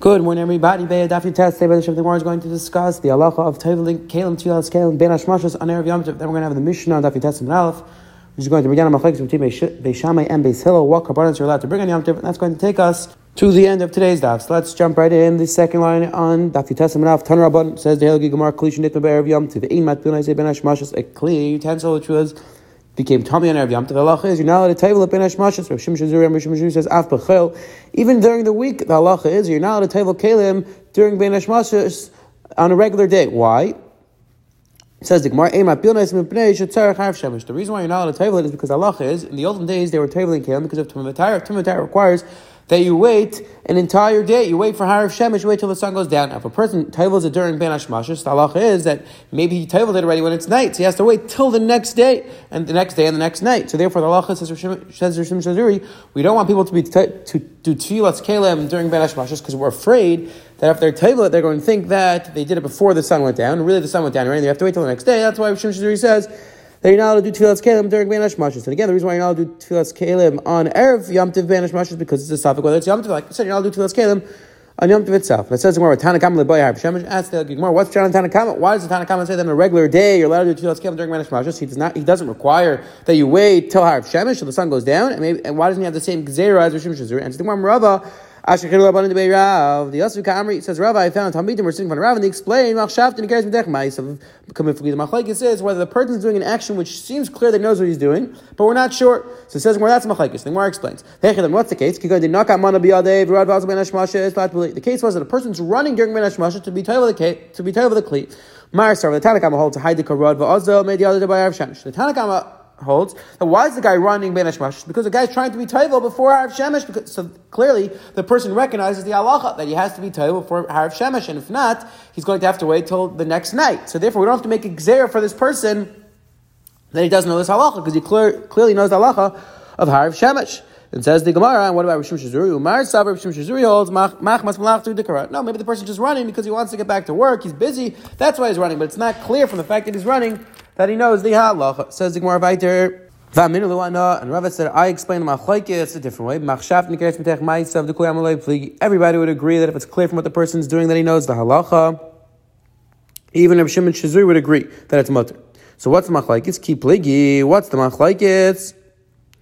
Good morning, everybody. Be'ed Daf Test. Today, the Gemara is going to discuss the halacha of Teveling, Kalim, Tfilas, Kalim, Ben Hashmashas on Erev Yom. Then we're going to have the Mishnah on Daf Test and Aleph, which is going to down a machlekes between Beishamai and Beis Hillel. What karbanos are allowed to bring on Yom and that's going to take us to the end of today's daf. So let's jump right in. The second line on Daf Test and Aleph. Tan Rabban says the Helgi Gemara Kli Shnit Be'erev Yom Tov. Ein Mat Bilnai Ben Hashmashas a clear utensil which was became tummy on Erev Yom halacha is you're not allowed to table at Ben Hashmashas. Rav Shimon Shazuri and Rav Shimon says Af Bechel. Even during the week, the halacha is you're not allowed to table Kalim during Ben Hashmashas on a regular day. Why? It says the Gemara, The reason why you're not allowed to table it is because halacha is in the olden days they were tabling Kalim because of Tumah requires that you wait an entire day. You wait for Harav Shemesh, you wait till the sun goes down. Now, if a person tables it during Ben Hashmashas, the is that maybe he tabled it already when it's night, so he has to wait till the next day, and the next day and the next night. So therefore, the halacha says we don't want people to be to do tefillas kelem during Ben Hashmashas because we're afraid that if they're they're going to think that they did it before the sun went down. Really, the sun went down already. They have to wait till the next day. That's why Rishim Shazuri says that you're not allowed to do tefillas kalim during Hashmashas. And again, the reason why you're not allowed to do tefillas kalim on erev Yom Tiv Ben Hashmashas is because it's a suffix whether it's Yom Tiv. Like I said, you're not allowed to do tefillas kalim on Yom Tov itself. And it says more Tanakam leboy Harb Shemesh. Ask the Gemara, what's John Tanakam? Why does the Tanakam say that on a regular day you're allowed to do tefillas kalim during Hashmashas? He does not. He doesn't require that you wait till Harb Shemesh till the sun goes down. And, maybe, and why doesn't he have the same gzera as Rishim Shazur? And the Gemara Rava. The Yasuf Kamri says, Rabbi, I found Talmidim were sitting in front of Rav, and they explain, Machshaft and Geras Medech Ma'asav, coming from the Machlaikis is whether the person is doing an action which seems clear that he knows what he's doing, but we're not sure. So it says, well, that's Machlaikis. Then more explains. What's the case? The case was that a person's running during Ben Hashmasha to be tied with told to be told the Kli. Mar Sar, the Tanakama holds to hide the Karod, the other day by Arav Shamish. The Tanakama holds that why is the guy running Ben Hashmash? Because the guy's trying to be Taival before Harav Shemesh. Because, so clearly, the person recognizes the halacha that he has to be Taival before Harav Shemesh, and if not, he's going to have to wait till the next night. So therefore, we don't have to make a gzera for this person that he doesn't know this halacha because he clear, clearly knows the halacha of Harav Shemesh. And says the Gemara, and what about Rishim Shazuri? Umar Savar Rishim Shazuri holds Mach Mas Malach to Dikara. No, maybe the person's just running because he wants to get back to work. He's busy. That's why he's running. But it's not clear from the fact that he's running that he knows the halacha. Says the Gemara Viter. And Rava said, I explained the machlaikis a different way. Everybody would agree that if it's clear from what the person's doing that he knows the halacha, even if Shimon Shazuri would agree that it's mutter. So what's the machlaikis? Ki pligi. What's the machlaikis?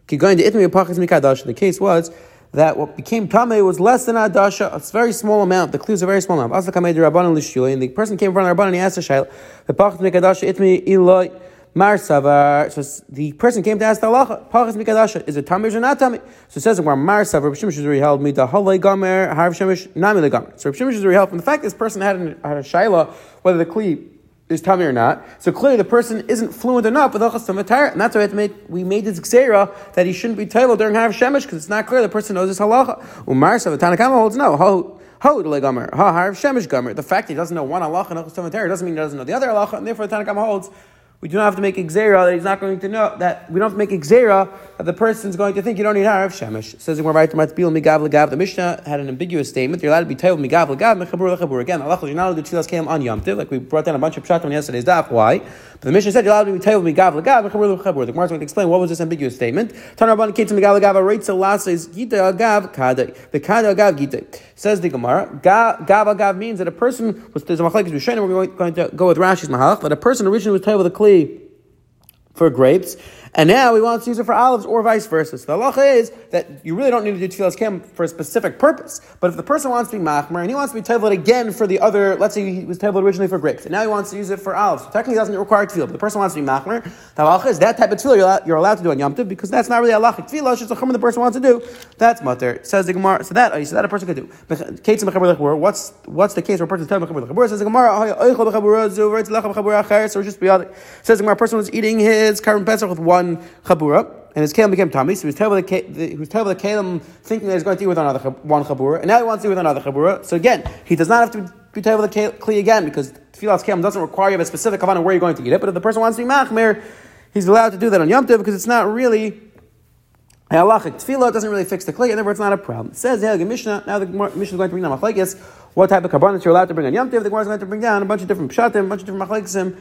The case was that what became tame was less than a dasha, a very small amount. The clue is a very small amount. And the person came in front of Rabban and he asked the shayla, mikadash itmi iloi. Mar Savar. So the person came to ask the halacha. Pachas mikadasha. Is it tamir or not tamir? So it says where Mar Savar. Rishim Shizuri held me the halay gamer harv shemish nami the gamer. So Rishim Shizuri held from the fact this person had, an, had a shaila whether the kli is tummy or not. So clearly the person isn't fluent enough with achas tamatar, and that's why we, we made this xera that he shouldn't be table during harv shemish because it's not clear the person knows this halacha. Umar Savar Tanakama holds no. Ho, ho ha gomer. The fact he doesn't know one halacha and achas tamatar doesn't mean he doesn't know the other halacha, and therefore the Tanakama holds we do not have to make exera that he's not going to know that we don't have to make exera that the person's going to think you don't need harav shemesh. It says in to bil migav legav. The Mishnah had an ambiguous statement. You're allowed to be told migav legav mechabur lechabur. Again, Allah you're not allowed to do tefillas came on Yom like we brought down a bunch of pshat on yesterday's daf. Why? But the Mishnah said you're allowed to be told migav legav mechabur lechabur. The Gemara is going to explain what was this ambiguous statement. Tanarban kitzim migav legav reitza lasa gita agav kada. The kada agav gita says the Gemara. Gav agav means that a person was there's a machlekes b'shenim. We're going to go with Rashi's mahalach that a person originally was told with a kli for grapes, and now he wants to use it for olives or vice versa. So the halacha is that you really don't need to do tefillas kem for a specific purpose. But if the person wants to be machmer and he wants to be tevlid again for the other, let's say he was tevlid originally for grapes, and now he wants to use it for olives. So technically, doesn't require tefillah, but the person wants to be machmer. The halacha is that type of tefillah you're allowed, you're allowed to do on Yom Tov because that's not really halachic tefillah. It's just a chumrah the person wants to do. That's mutter. Says the Gemara. So that oh, so that a person could do. What's what's the case where a person tells mechaber Says the Gemara. So just Says the Gemara. A person was eating his carbon pesach with one chabura, and his kalim became tummy. So he was terrible. The, he was terrible. The thinking that he's going to eat with another one chabura, and now he wants to eat with another chabura. So again, he does not have to be terrible the kli again because tefillas kalim doesn't require you have a specific kavanah where you're going to eat it. But if the person wants to be machmir, he's allowed to do that on Yom Tov because it's not really. Halachic tefillah doesn't really fix the clay, and therefore it's not a problem. It says the Mishnah. Now the Mishnah is going to bring down machlekes. What type of carbonate you're allowed to bring on Yom Tov? The Gemara is going to bring down a bunch of different pshatim, a bunch of different machlekesim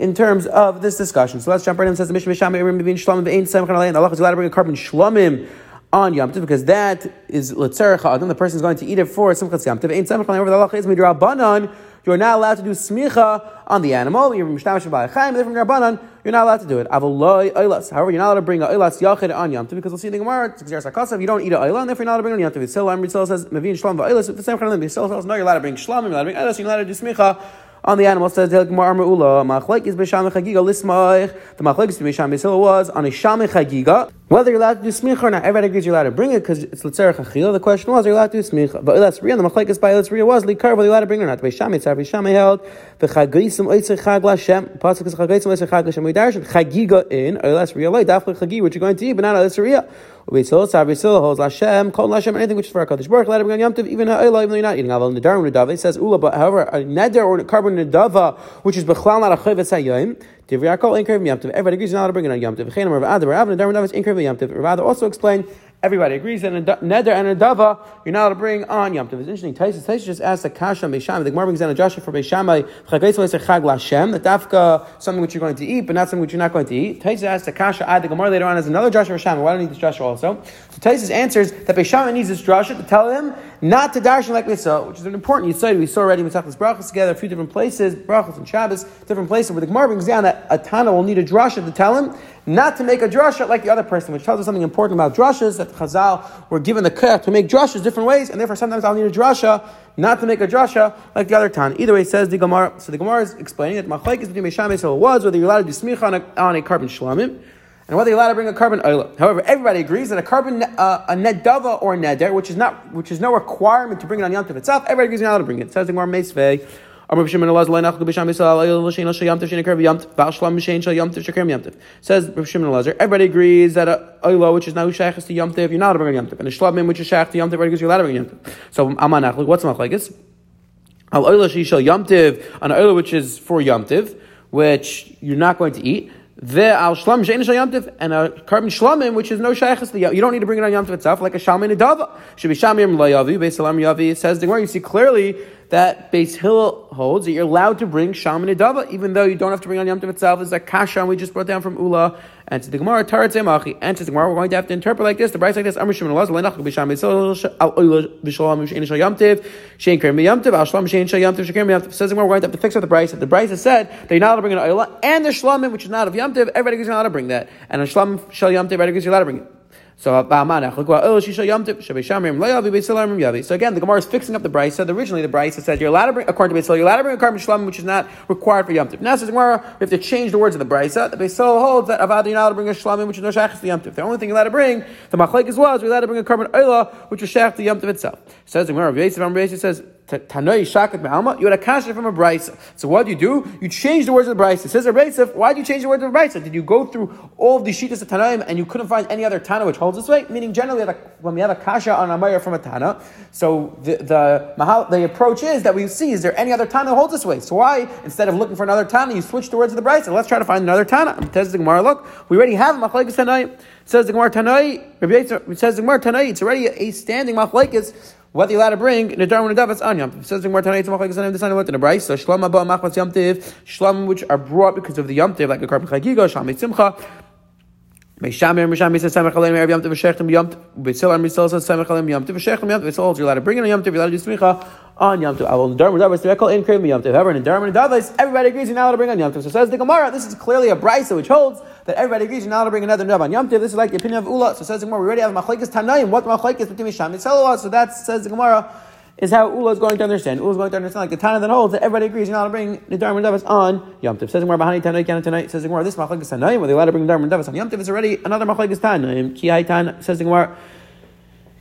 in terms of this discussion. So let's jump right in. Says the Mishnah Misham Erim Bevin Shlomim Ve'ein Alein. Allah is allowed to bring a carbon Shlomim on Yom Tov because that is Letzerach Adam. The person is going to eat it for Simchas Yom Tov. Over the halacha is midrabanan. You are not allowed to do smicha on the animal. You're. Different rabbanan. You're not allowed to do it. However, you're not allowed to bring a oilas yachid on Yom because we'll see in the Gemara. You don't eat a oilah, and therefore you're not allowed to bring on Yom Tov. Yisrael Amrit says mevin shlam va'oilas. The same kind of thing. Yisrael says no, you're allowed to bring shlam. You're allowed to bring oilas. You're allowed to do smicha on the animal says the Gemara Ula Machlek is b'sham chagiga lismaich. The Machlek is b'sham was on a sham chagiga. Whether you're allowed to do smicha or not, everybody agrees you're allowed to bring it because it's letzerach achila. The question was, are you allowed to do smicha? But let's read the Machlek is by let's read was likar. Whether you're allowed to bring it or not? B'sham it's b'sham held the chagisim oitzer chag lashem. Pasuk is chagisim oitzer chag lashem. We darshan chagiga in or let's read like dafle chagi which you're going to eat, but not let's read. Beisil, Sav holds Lashem, Kol Lashem, anything which is for a Kaddish Baruch, let him bring on Yom Tov, even even though you're not eating. Aval Nidar Nidava, it says Ula, but however, a Neder or a carbon Nidava, which is Bechlal not a Chavetz HaYoim, Divriyakol, Inkav Yom Tov, everybody agrees not to bring it on Yom Tov. V'chein Rav Adar, Rav Nidava is Inkav Yom Tov. Rav also explained Everybody agrees that a neder and a dava you're not allowed to bring on Yom Tov. It's interesting. Taisus Taisus just asked the kasha Beishamai. The Gemara brings down a Joshua for Beishamai. Chag Lashem. The dafka something which you're going to eat, but not something which you're not going to eat. Taisus asked the kasha. Add the Gemara later on as another Joshua for Beishamai. Why don't you need this Joshua also? So Taisus answers that Beishamai needs this Joshua to tell him not to darshan like we saw, which is an important yisoid. We saw already Mitzachas Brachas together, a few different places, Brachas and Shabbos, different places where the Gemara brings down that a Tana will need a drasha to tell him not to make a drasha like the other person, which tells us something important about drashas, that Chazal were given the keh to make drashas different ways, and therefore sometimes I'll need a drasha not to make a drasha like the other Tana. Either way, says the Gemara. So the Gemara is explaining that Machlaik is between Mesham and was whether you're allowed to do smicha on a, on a carbon shlamim and whether you're allowed to bring a carbon oila. However, everybody agrees that a carbon uh, a nedava or a neder, which is not which is no requirement to bring it on Yom itself, everybody agrees you're allowed to bring it. it says the Gemara Meisvei. Says Rav Shimon Elazar, everybody agrees that a which is now shaykhs to Yom you're not allowed to bring a Yom Tov, and a shlabim which is shaykh to Yom everybody agrees you're allowed to bring Yom Tov. So Amanach, what's machlekes? Al Tov, an oila which is for Yom Tov, which you're not going to eat. The al shlam shein shayamtiv and a carbon shlamim which is no shaykhs you don't need to bring it on yamtiv itself like a shamin adava should be shamim layavi beis salam yavi says the you see clearly that Beis Hill holds that you're allowed to bring Sham and Idava, even though you don't have to bring on Yom Tov itself. Is a kasha we just brought down from Ula. And to the Gemara, Tarat Zemachi. And to the Gemara, we're going to have to interpret like this. The Bryce like this. Amr Shimon Elazar, Lenach Bisham Beis Al Ula B'Shalom Shein Shal Yom Tov, Shein Kerem Yom Tov, Al Shalom Shein Shal Yom Tov, Shein Yom Tov. Says the Gemara, we're going to have to fix up the Bryce. The Bryce has said that you're not allowed to bring an Ula and the Shalomim, which is not of Yom Tov. Everybody not allowed to bring that. And a Shalom Shal Yom Tov, everybody you're allowed to bring it. So again, the Gemara is fixing up the Bryce. So originally the Bryce said you're allowed to bring according to Beisil, you're allowed to bring a carbon shlam which is not required for Yom Tov. Now says Gemara, we have to change the words of the Bryce. The Beisil holds that Avad you're not allowed to bring a shlam which is no shaykhs to Yom Tov. The only thing you're allowed to bring, the Machlek as well, is you're allowed to bring a carbon oila which is shaykhs to Yom Tov itself. Says the Gemara, Yosef says Tanoi shakat ma'alma, you had a kasha from a brisa. So what do you do? You change the words of the brisa. It says a brisa. Why do you change the words of the brisa? Did you go through all of the shitas of Tanaim and you couldn't find any other Tana which holds this way? Meaning, generally, when we have a kasha on a mayor from a Tana, so the the, the approach is that we see is there any other Tana that holds this way? So why instead of looking for another Tana, you switch the words of the brisa? Let's try to find another Tana. Says the Gemara, look, we already have machlekes Tanaim. Says the Gemara Tanai. It says the Gemara Tanai. It's already a standing machlekes what are you allowed to bring? Nedar when Nedavas on Yom. Says the Gemara Tanei Tzmach like Zanim Design what in the Bryce. So Shlom Abba Machmas Yom Tiv. Shlom which are brought because of the Yom Tiv, like a carbon chagiga, Shamei Simcha. Meishamir Misham says Samech Alim Erev Yom Tiv V'Shechtem Yom says Samech Alim Yom Tiv V'Shechtem Yom. You're allowed to bring in a Yom. You're allowed to do Smicha on Yom Tov. I will Nedar Nedavas Direkal in Kriyim Yom Tiv. However, in Nedar Nedavas, everybody agrees you're not allowed to bring on Yom. So says the Gemara. This is clearly a Bryce which holds that everybody agrees you're not allowed to bring another Nedav on Yom. This is like the opinion of Ula. So says the Gemara. We already have Machlekes Tanaim. What Machlekes between Misham and So that says the Gemara is how Ula is going to understand. Ula is going to understand like the Tana that holds that everybody agrees you're not to bring the Nidar Davis on Yom Tov. Says Gemara Bahani Tana Kana tonight. Says Gemara this Machlekes Tanaim. Were they allowed to bring Nidar Davis on Yom Tov? Is already another Machlekes Tanaim. Ki Tana says Gemara.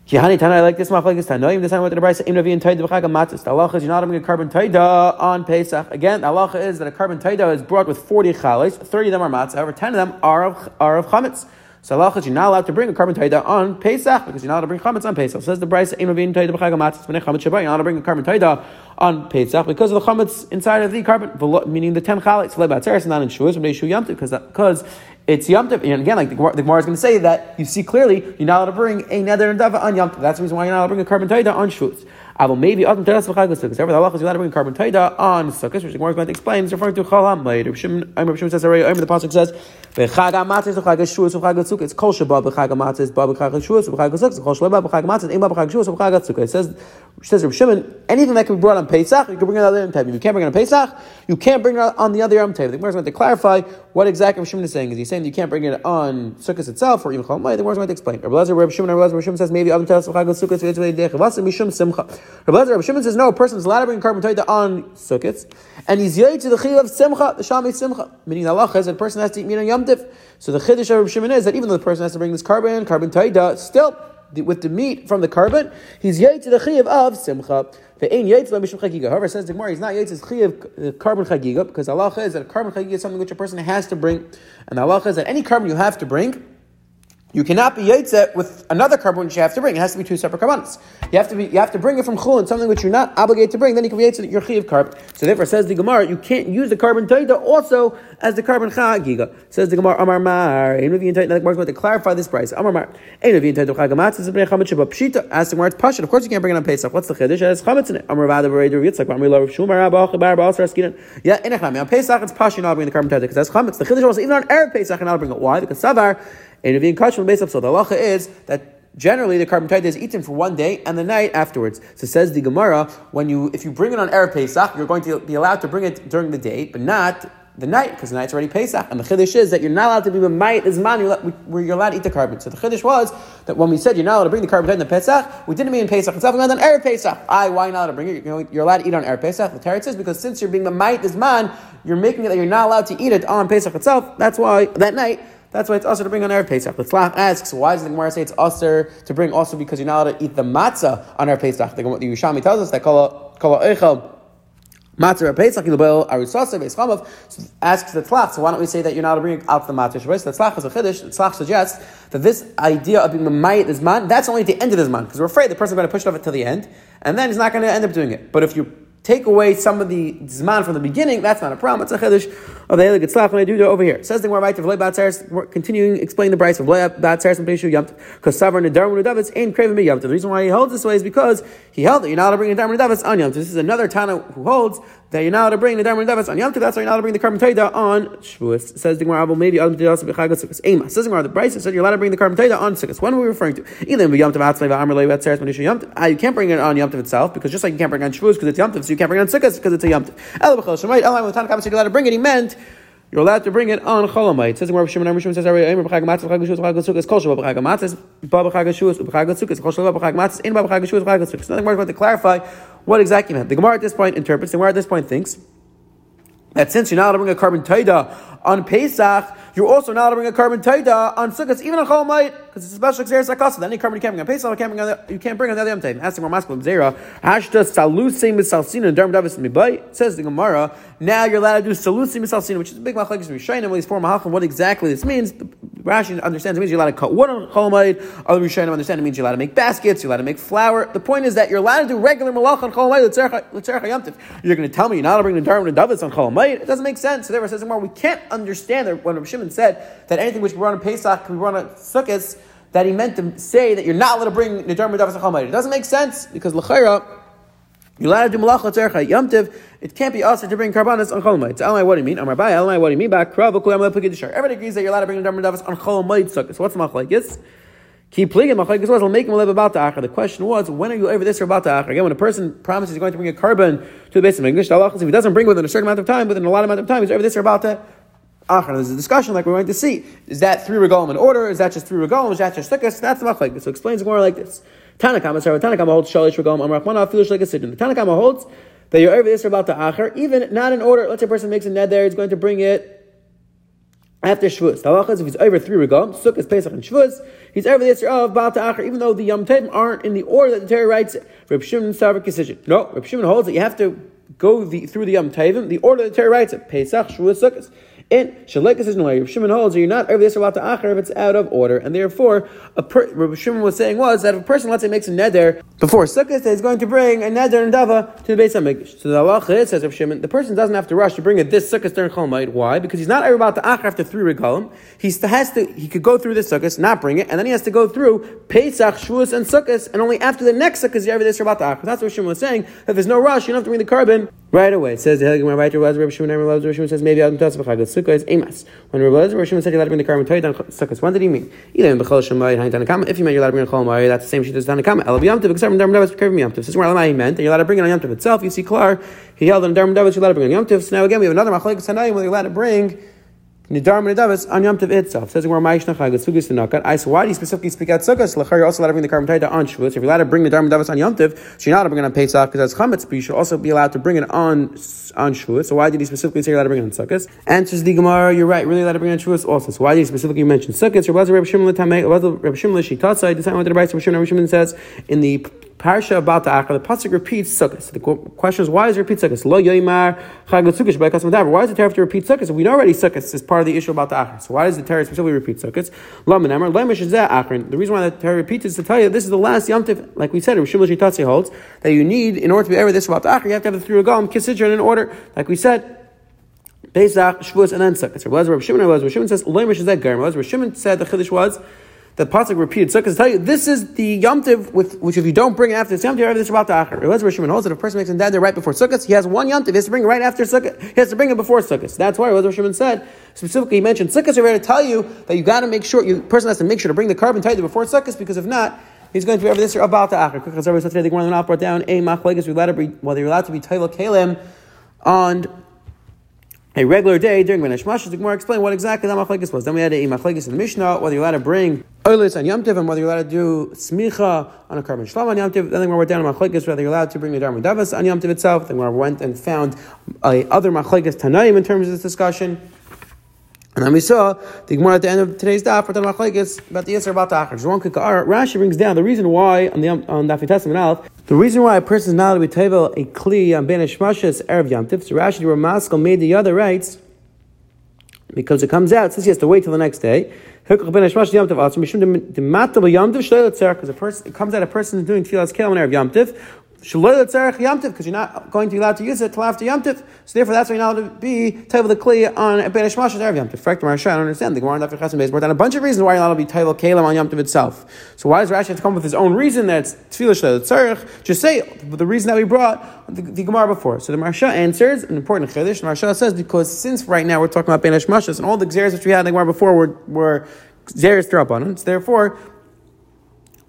Kihani Tana, I like this Machlekes Tanaim. This time to the Brisa. Im Navi and Taida B'Chag Matzis. The halacha is you're not bring a carbon Taida on Pesach. Again, the halacha is that a carbon Taida is brought with forty chales. Thirty of them are matzah. However, ten of them are of are of chametz. So halachas, you're not allowed to bring a carbon taida on Pesach because you're not allowed to bring chametz on Pesach. Says the Brisa, "Ein ravin taida b'nei chametz You're not allowed to bring a carbon taida on Pesach because of the chametz inside of the carbon, meaning the ten chalets. Lebatzeres not in shuas, but shu yamtiv because because it's yamtiv. And again, like the Gemara is going to say that you see clearly you're not allowed to bring a nether and dava on yamtiv. That's the reason why you're not allowed to bring a carbon taida on shuas. Aval maybe Adam Teras V'Chag Sukkot. However, the halacha is you're allowed to bring carbon taida on Sukkot, which the Gemara is going to explain. It's referring to Chol HaMoed. Rav Shimon says already. The pasuk says V'Chag HaMatzis V'Chag HaShuas V'Chag. It's Kol Shabbat V'Chag HaMatzis Ba V'Chag HaShuas V'Chag HaSukkot. Kol Shabbat V'Chag. It says says Shimon anything that can be brought on Pesach you can bring it on the other Yom If you can't bring it on Pesach you can't bring it on the other Yom Tov. The Gemara is going to clarify what exactly Rav Shimon is saying. Is he saying that you can't bring it on Sukkot itself or even Chol HaMoed? The Gemara is going to explain. Rabbi Lezer Rav Shimon Rabbi Shimon says maybe Adam V'Etzvei Dech V'Asim Mishum Simcha. Rabbi Rav Shimon says no, a person is allowed to bring carbon on sukkahs, and he's yay to the chiyuv of simcha, the shamei simcha. Meaning the halacha is a person has to eat meat on yom tiv. So the chiddush of Rav Shimon is that even though the person has to bring this carbon, carbon taita, still with the meat from the carbon, he's yay to the chiyuv of simcha. The ain yaitz by mishum chagiga. However, says the Gemara, he's not yaitz is chiyav uh, carbon chagiga because Allah is that a carbon chagiga is something which a person has to bring, and Allah is that any carbon you have to bring you cannot be yaitzet with another carbon which you have to bring. It has to be two separate carbonates. You have to be, you have to bring it from chulin, something which you're not obligated to bring. Then you can be yaitzet your chiv carbon. So therefore, says the Gemara, you can't use the carbon taida also as the carbon chagiga. Says the Gemara, Amar Mar. Yintayt. The Gemara is going to clarify this price. Amar Mar. Ein Rav Yintayt chagamatz is a bnei chametz sheba pshita. Ask the Gemara, it's pashat. Of course, you can't bring it on Pesach. What's the chiddush? It has chametz in it. Amar Vada Berei Rav Yitzchak. Amar Rav Shmuel Rabba Chabar Ba'asar Askinan. Yeah, in on Pesach it's pashat not bring the carbon taida because that's chametz. The chiddush was even on erev Pesach and not bring it. Why? Because savar and if kachim based up, so the halacha is that generally the carbon is eaten for one day and the night afterwards. So says the Gemara, when you if you bring it on Erev Pesach, you're going to be allowed to bring it during the day, but not the night, because the night's already Pesach. And the Chiddush is that you're not allowed to be B'mayit is man, where you're allowed to eat the carbon. So the Chiddush was that when we said you're not allowed to bring the carbon in the Pesach, we didn't mean Pesach itself, we meant on Erev Pesach. I, why not allowed to bring it? You're allowed to eat on Erev Pesach. The Teretz says because since you're being B'mayit is man, you're making it that you're not allowed to eat it on Pesach itself. That's why that night that's why it's also to bring on Erev Pesach. The Tzlach asks, why does the Gemara say it's also to bring also because you're not allowed to eat the matzah on Erev Pesach? The, the Yerushalmi tells us that kol eichel matzah Pesach yilbel arisasa beis chamav. Asks the Tzlach, so why don't we say that you're not allowed to bring out the matzah Shabbos? The Tzlach is a chiddush. The Tzlach suggests that this idea of being mamayit is man, that's only at the end of this man because we're afraid the person is going to push it off until the end, and then he's not going to end up doing it. But if you take away some of the zman from the beginning, that's not a problem. It's a chiddush of the Helig Itzlach when I do it over here. Says the Gemara Vayta V'loi Batzeres, we're continuing explaining the price of V'loi Batzeres and Peshu Yamt, because Savar Nedar Davis ain't craving me Yamt. The reason why he holds this way is because he held that you're not allowed to bring Nedar Davis on Yamt. This is another Tana who holds that you're not allowed to bring the Darman Davis on Yom Tov, that's why you're not allowed to bring the carbon taida on Shavuos. Says the Gemara, maybe Adam Tidas B'Chag Sukkos. Ema. Says the Gemara, the Bryce said you're allowed to bring the carbon taida on Sukkos. When are we referring to? Either Yom Tov Atzmei V'Amr Lei Vatzeres Manisha Yom Tov. Ah, you can't bring it on Yom Tov itself, because just like you can't bring it on Shavuos because it's Yom Tov, so you can't bring it on Sukkos because it's a Yom Tov. El B'Chol Shemait, El when Tanakh said you're allowed to bring it, he meant you're allowed to bring it on Cholamite. Says in Rabbi Shimon, Rabbi Shimon says, "B'chag matzah, b'chag shus, b'chag sukkos, kol shabbat b'chag matzah, ba b'chag shus, b'chag sukkos, kol shabbat b'chag matzah, in b'chag shus, b'chag sukkos." The Gemara is going to clarify what exactly meant. The Gemara at this point interprets. The Gemara at this point thinks that since you're not allowed to bring a carbon taida on Pesach, you're also not allowed to bring a carbon taida on Sukkot, even on Chol because it's a special xeris akasa. Any carbon you can't bring on Pesach, you can't bring on, you can't bring on the other Yom Tov. Asking more masculine zera, hashta salusim misalsina and darm davis mibay. Says the Gemara. Now you're allowed to do salusim misalsina, which is a big machlekes Rishayim. These four mahachim. What exactly this means? Rashi understands it means you're allowed to cut wood on Chol Other Rishayim understand it means you're allowed to make baskets. You're allowed to make flour. The point is that you're allowed to do regular malach on Chol Moed. You're going to tell me you're not allowed to bring the darm and davis on Chol It doesn't make sense. So therefore, says the Gemara, we can't understand that when Shimon said that anything which we run on Pesach can be run on Sukkot that he meant to say that you're not allowed to bring Nidar Medavas Chamayit. It doesn't make sense because L'chaira, you're allowed to do Malacha Tzercha Yamtiv, it can't be also to bring Karbanas on Cholamayit. So, Elamai, what do you mean? Amar Bai, Elamai, what do you mean? Back, Krav, Kulam, Lepukid Shar. Everybody agrees that you're allowed to bring Nidar Medavas on Cholamayit Sukkot. So, what's the Machlaikis? Keep pleading Machlaikis was, I'll make him live about the. The question was, when are you over this or about the? Again, when a person promises he's going to bring a carbon to the base of English, if he doesn't bring within a certain amount of time, within a lot amount of time, he's over this or about the Achar. There's a discussion like we're going to see. Is that three regalim in order? Is that just three regalim? Is that just stickus? That's the machlek. So explains more like this. Tanakama, sorry, Tanakama holds shalish regalim amrachmana filish like a sidin. The Tanakama holds that you're over this about the Achar, even not in order. Let's say a person makes a ned there, he's going to bring it after Shavuos. The halacha is if he's over three regalim, Sukkot, Pesach, and Shavuos, he's over the Yisra of Baal Ta'achar, even though the Yom Tov aren't in the order that the Torah writes it. Reb Shimon Savik decision. No, Reb Shimon holds that you have to go the, through the Yom Tovim, the order that the Torah writes it. Pesach, Shavuos, Sukkot. In Shalek is no way Shimon holds you're not over this about the Acher if it's out of order, and therefore, a per, Rabbi Shimon was saying was that if a person, let's say, makes a neder before Sukkot, he's going to bring a neder and dava to the Beis Hamikdash. So the halacha says Rabbi Shimon, the person doesn't have to rush to bring it this Sukkot during Cholmite. Why? Because he's not over the Acher after three regalim. He has to. He could go through the Sukkot, not bring it, and then he has to go through Pesach, Shavuos, and Sukkot, and only after the next Sukkot is over this about the Acher. That's what Shimon was saying. That there's no rush, you don't have to bring the carbon right away. It says the Hegel writer was Rabbi Shimon. Rabbi Shimon says maybe Adam Tosaf Sukkah is Amos. When Rabbi Shimon said you allowed to bring the carbon to Sukkot, what did he mean? Either in Bechol Shemayit Hain Tanakama. If you meant you're allowed to bring a Chol Mari, that's the same shit as Tanakama. El Yamtiv, except for Darm Davis, Kervim Yamtiv. This is where he meant that you're allowed to bring it on itself. You see, Klar, he held on Darm Davis, you're allowed to bring on Yamtiv. So now again, we have another Machlek Sanayim where you're allowed to bring Nidar Menadavis on Yom Tov itself. Says we're Maish Nachag, Sugas to Nakat. I so why do you specifically speak out Sukkot? Lachar, you're also allowed to bring the Karm Taita on Shavuot. If you're allowed to bring Nidar Menadavis on Yom Tov, so you're not allowed to bring it on Pesach because that's Chametz, but you should also be allowed to bring it on on Shavuot. So why did he specifically say you're allowed to bring it on Sukkot? Answers the Gemara, you're right, really allowed to bring on Shavuot also. So why did he specifically mention Sukkot? Reb Shimon Latame, Reb Shimon Lishitatsa, decided what the Rabbi Shimon says in the Parsha about the Acher, the pasuk repeats Sukkot. So the question is, why does it repeat Sukkot? Lo yoimar chag by custom Why does the Torah have to repeat Sukkot? We know already Sukkot is part of the issue about the Acher. So why does the Torah specifically repeat Sukkot? Lamanemer lemish is that Acher. The reason why the Torah repeats is to tell you this is the last Yom Tiv. Like we said, Rishim Shitatzi holds that you need in order to be ever this about the Acher, you have to have the three regalim kisidron in order. Like we said. Pesach, Shavuos, and then Sukkot. So was Rav Shimon was Rav says Lemish is that Garm. Was Rav Shimon said the Chiddush was the pasuk repeated sukkah to tell you this is the yomtiv with which if you don't bring it after this Yom Tiv, this Shabbat Acher. Elazar Rishon holds that if a person makes a dad there right before sukkah, he has one yomtiv. He has to bring it right after sukkah. He has to bring it before sukkah. That's why Elazar Rishon said specifically he mentioned sukkahs are there to tell you that you got to make sure you person has to make sure to bring the carbon tight before sukkahs because if not. He's going to be over this or about the acher. Because everybody said today, the one brought down a machlekes. We allowed to be whether you're allowed to be tayla kalim on a regular day during Ben Hashmash. The Gemara explained what exactly that machlekes was. Then we had a machlekes in the Mishnah, whether you're allowed to bring oilers on Yom Tiv and whether you're allowed to do smicha on a carbon shlam on Yom Tiv. Then the went down to machlekes whether you're allowed to bring the Dharma Davas on Yom itself. Then we went and found a other machlekes Tanaim in terms of this discussion. And then we saw the Gemara at the end of today's daf for the machlekes about the Yisr about the Achar. One Rashi brings down the reason why on the on Daf Testament Aleph, the reason why a person is not allowed to be table a kli on Ben Hashmashas erev Yom. So Rashi, where Maskell made the other rights because it comes out since he has to wait till the next day. Because a person it comes out a person is doing tefillas kel on erev Yom because you're not going to be allowed to use it till after Yom Tif. So therefore, that's why you're not allowed to be Taival the Kli on Ben Ishmash Erev Yom Tif. Correct, Maharsha, I don't understand. The Gemara in Chasam brought down a bunch of reasons why you're not allowed to be Taival Kalim on Yom Tif itself. So why does Rashi have to come with his own reason that it's Tefillah Tzarech? Just say the reason that we brought the, the Gemara before. So the Maharsha answers an important Chiddush. Maharsha says because since right now we're talking about Ben Ishmash and all the Xeris which we had in the Gemara before were, were Xeris Drabanan, therefore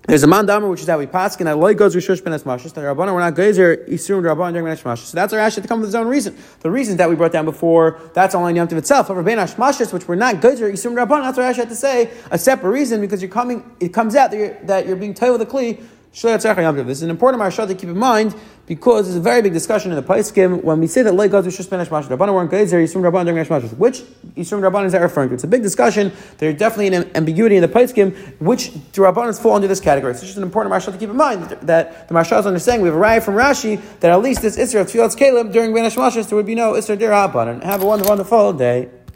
there's a mandama, which is how we pass, and that loy goes rishush ben esmashis. The rabbanon we're not geyser isurim rabbanon during ben esmashis. So that's our ash to come with his own reason. The reasons that we brought down before, that's all on Yom itself. However, ben esmashis, which we're not geyser isurim rabbanon, that's our ash had to say a separate reason because you're coming. It comes out that you're, that you're being told with the kli this is an important marshal to keep in mind because it's a very big discussion in the Paiskim when we say that Leit Gadol Shus Ben Hashmash, Rabbanan weren't Geizer, Yisum Rabbanan during Hashmash. Which Yisum Rabbanan is that referring to? It's a big discussion. There's definitely an ambiguity in the Paiskim which do Rabbanans fall under this category. So it's just an important marshal to keep in mind that the marshal is understanding. We have arrived from Rashi that at least this Isra of Tfilat Caleb during Ben Hashmash there would be no Isra Dir Have a wonderful, wonderful day.